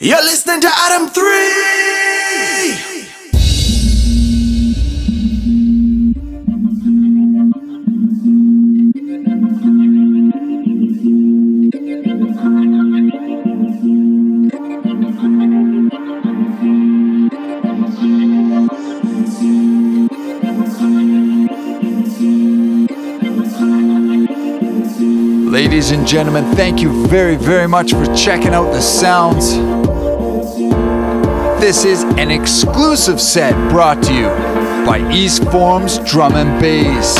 You're listening to Adam 3! Ladies and gentlemen, thank you very, very much for checking out the sounds this is an exclusive set brought to you by East Forms Drum and Bass.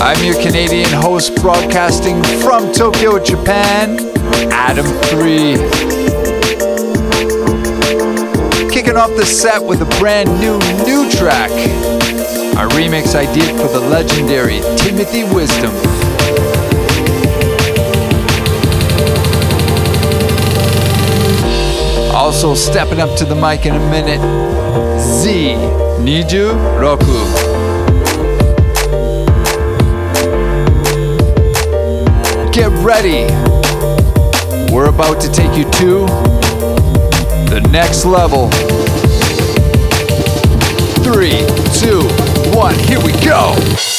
I'm your Canadian host broadcasting from Tokyo, Japan, Adam 3. Kicking off the set with a brand new new track a remix I did for the legendary Timothy Wisdom. Also stepping up to the mic in a minute, Z Niju Roku. Get ready. We're about to take you to the next level. Three, one. Here we go.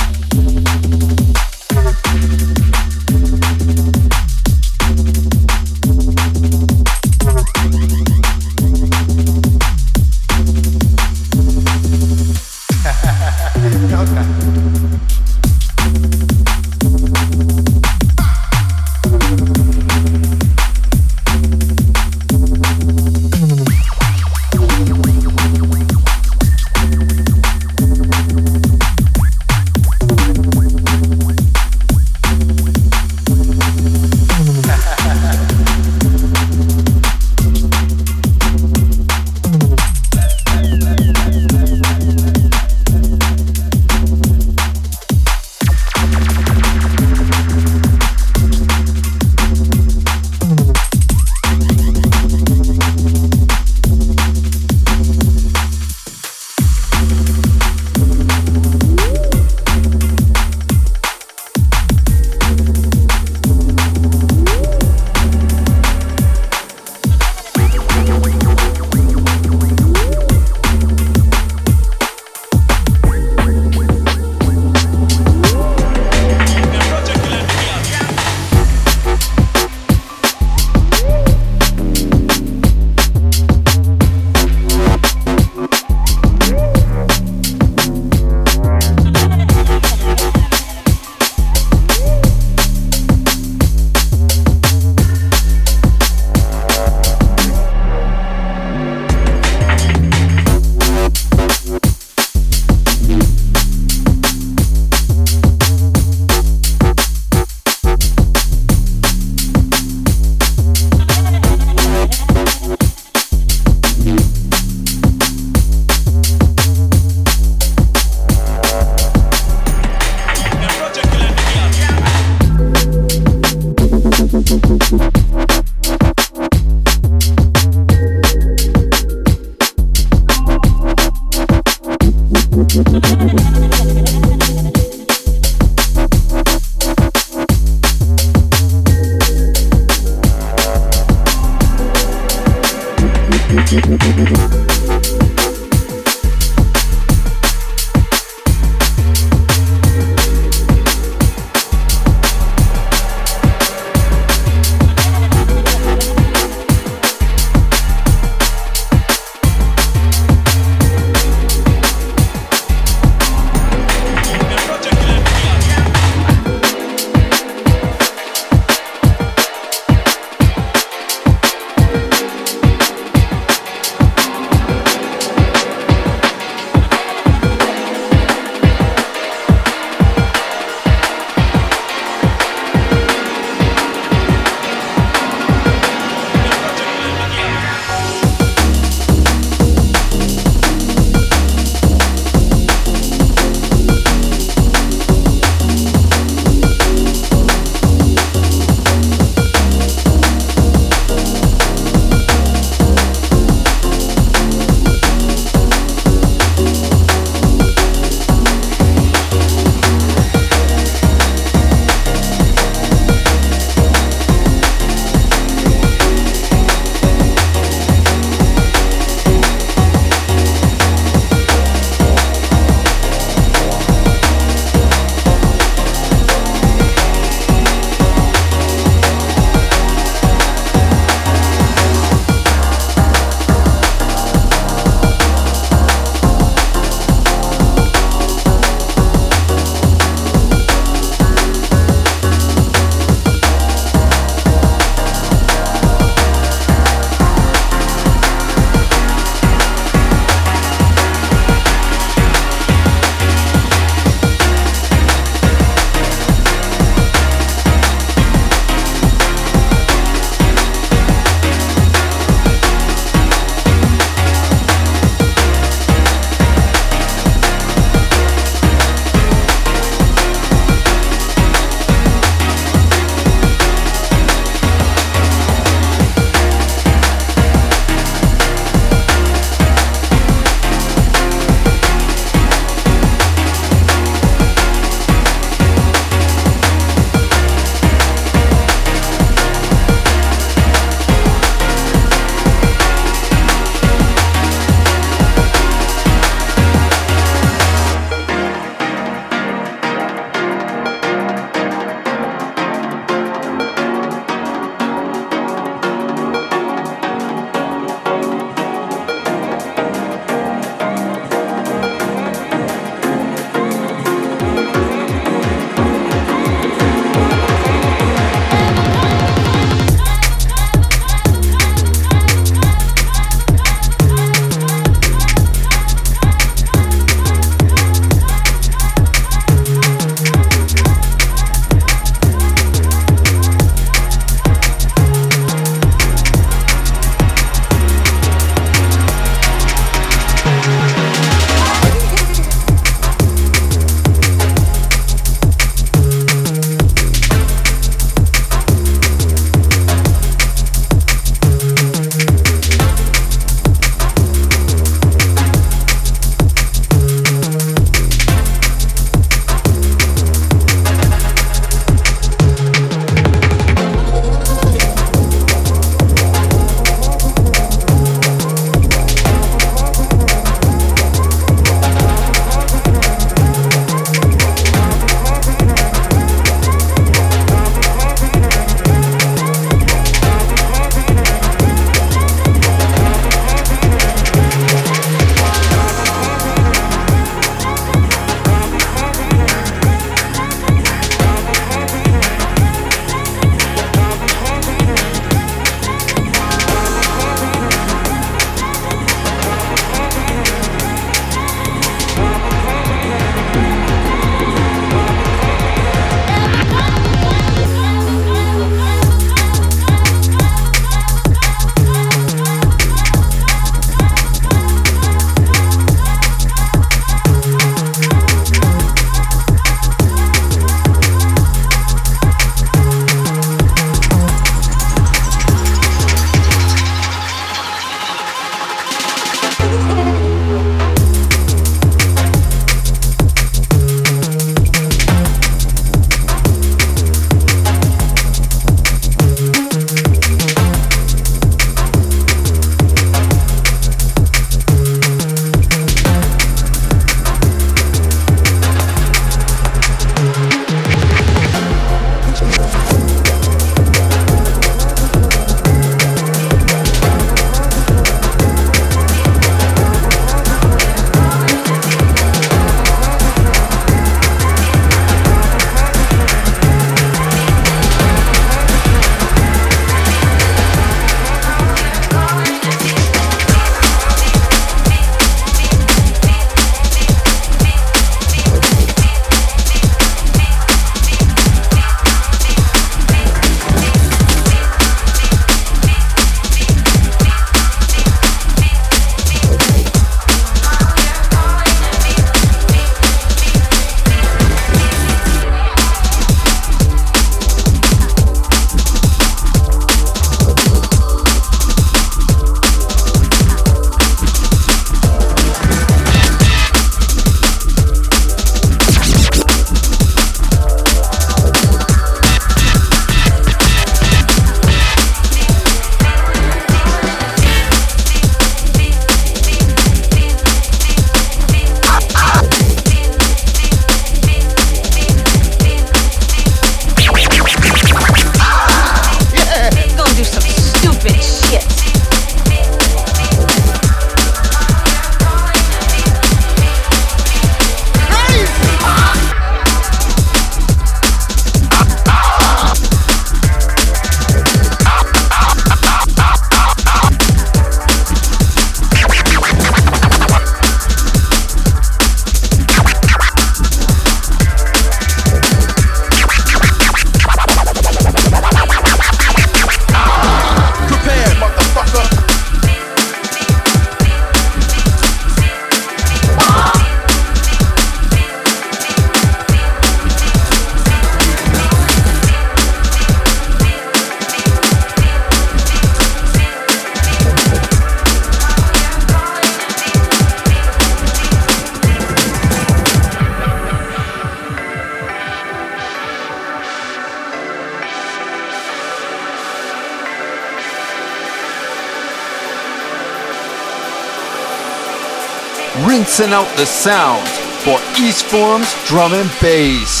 Out the sound for East Forms drum and bass.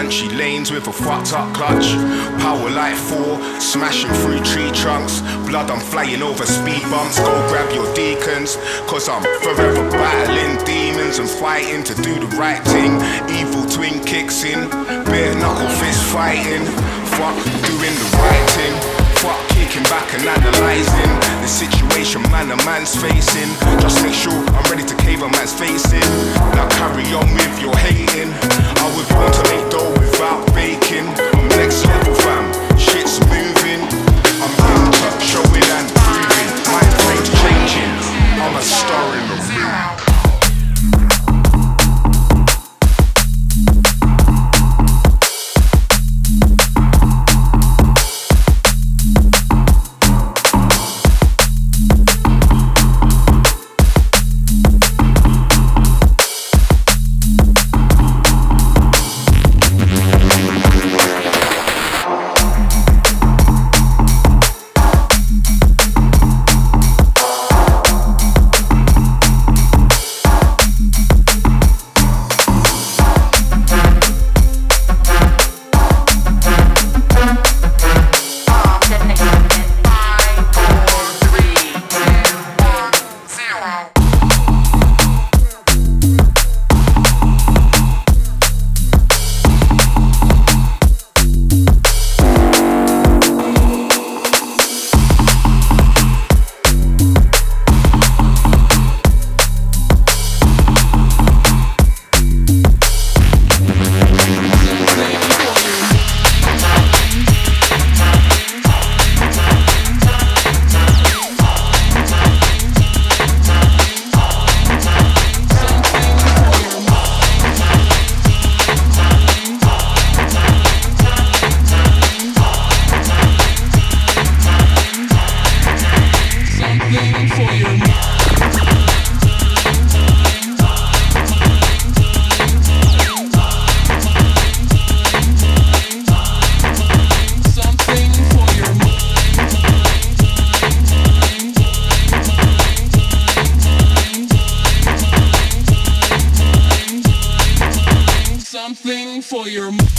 Country lanes with a fucked up clutch. Power like four, smashing through tree trunks. Blood, I'm flying over speed bumps. Go grab your deacons, cause I'm forever battling demons and fighting to do the right thing. Evil twin kicks in, bare knuckle fist fighting. Fuck doing the right thing. Kicking back and analyzing the situation man a man's facing. Just make sure I'm ready to cave a man's face in. Now carry on with your hating. I was born to make dough without baking. I'm next level fam, shit's moving. I'm into showing and proving. Mind frame's changing. I'm a star in the room. for your.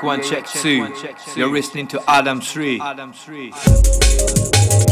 Check one, check two. You're listening to Adam 3. Ladies and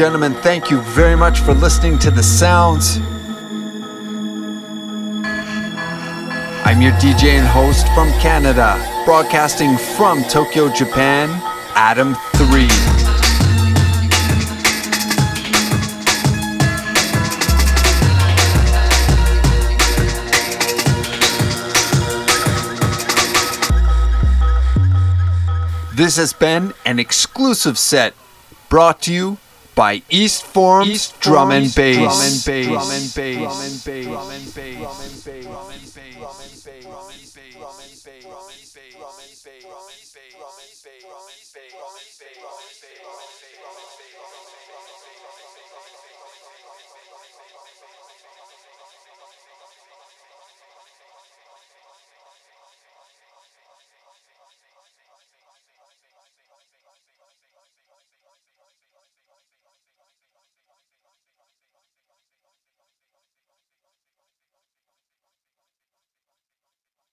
gentlemen, thank you very much for listening to the sounds. I'm your DJ and host from Canada, broadcasting from Tokyo, Japan, Adam 3. This has been an exclusive set brought to you by East Forms Drum and